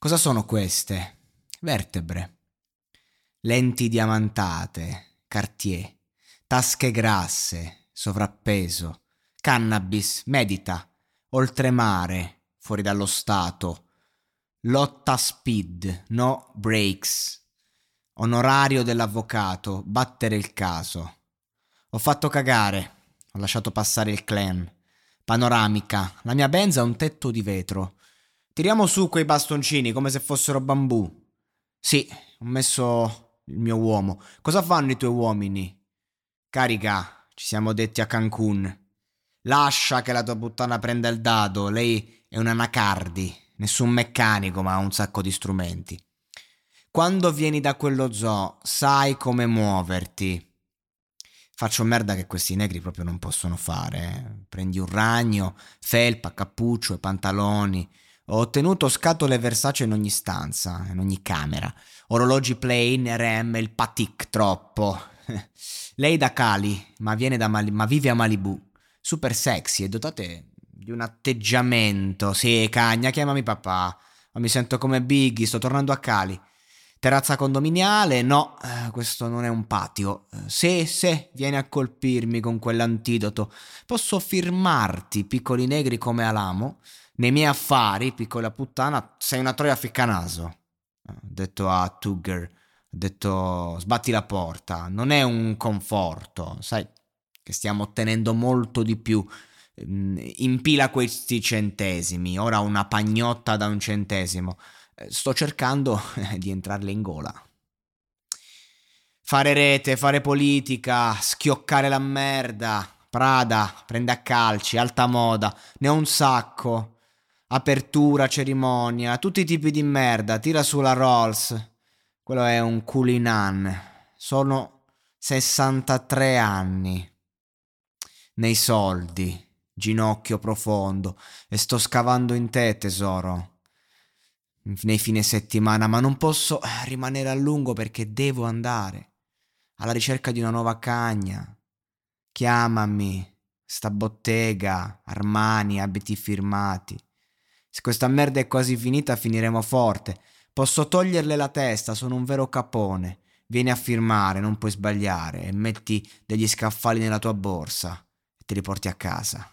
Cosa sono queste? Vertebre. Lenti diamantate, cartier, tasche grasse, sovrappeso, cannabis, medita, oltremare, fuori dallo Stato, lotta speed, no breaks, onorario dell'avvocato, battere il caso. Ho fatto cagare, ho lasciato passare il clan. Panoramica, la mia benza ha un tetto di vetro. Tiriamo su quei bastoncini come se fossero bambù. Sì, ho messo il mio uomo. Cosa fanno i tuoi uomini? Carica, ci siamo detti a Cancun. Lascia che la tua puttana prenda il dado. Lei è una Nacardi. Nessun meccanico, ma ha un sacco di strumenti. Quando vieni da quello zoo, sai come muoverti. Faccio merda che questi negri proprio non possono fare. Eh. Prendi un ragno, felpa, cappuccio e pantaloni. Ho ottenuto scatole Versace in ogni stanza, in ogni camera. Orologi plain, RM, il patik troppo. Lei da Cali, ma, da Mali- ma vive a Malibu. Super sexy e dotate di un atteggiamento. Sì, cagna, chiamami papà. Ma mi sento come Biggie, sto tornando a Cali. Terrazza condominiale? No, eh, questo non è un patio. Se, se, vieni a colpirmi con quell'antidoto, posso firmarti, piccoli negri come Alamo. Nei miei affari, piccola puttana, sei una troia ficcanaso. Ho detto a Tugger, detto sbatti la porta, non è un conforto, sai che stiamo ottenendo molto di più. Mm, impila questi centesimi, ora una pagnotta da un centesimo sto cercando di entrarle in gola. Fare rete, fare politica, schioccare la merda. Prada, prende a calci, alta moda, ne ho un sacco. Apertura, cerimonia, tutti i tipi di merda, tira su la Rolls. Quello è un culinan. Sono 63 anni. Nei soldi, ginocchio profondo, e sto scavando in te, tesoro nei fine settimana, ma non posso rimanere a lungo perché devo andare alla ricerca di una nuova cagna. Chiamami, sta bottega, Armani, abiti firmati. Se questa merda è quasi finita, finiremo forte. Posso toglierle la testa, sono un vero capone. Vieni a firmare, non puoi sbagliare, e metti degli scaffali nella tua borsa e te li porti a casa.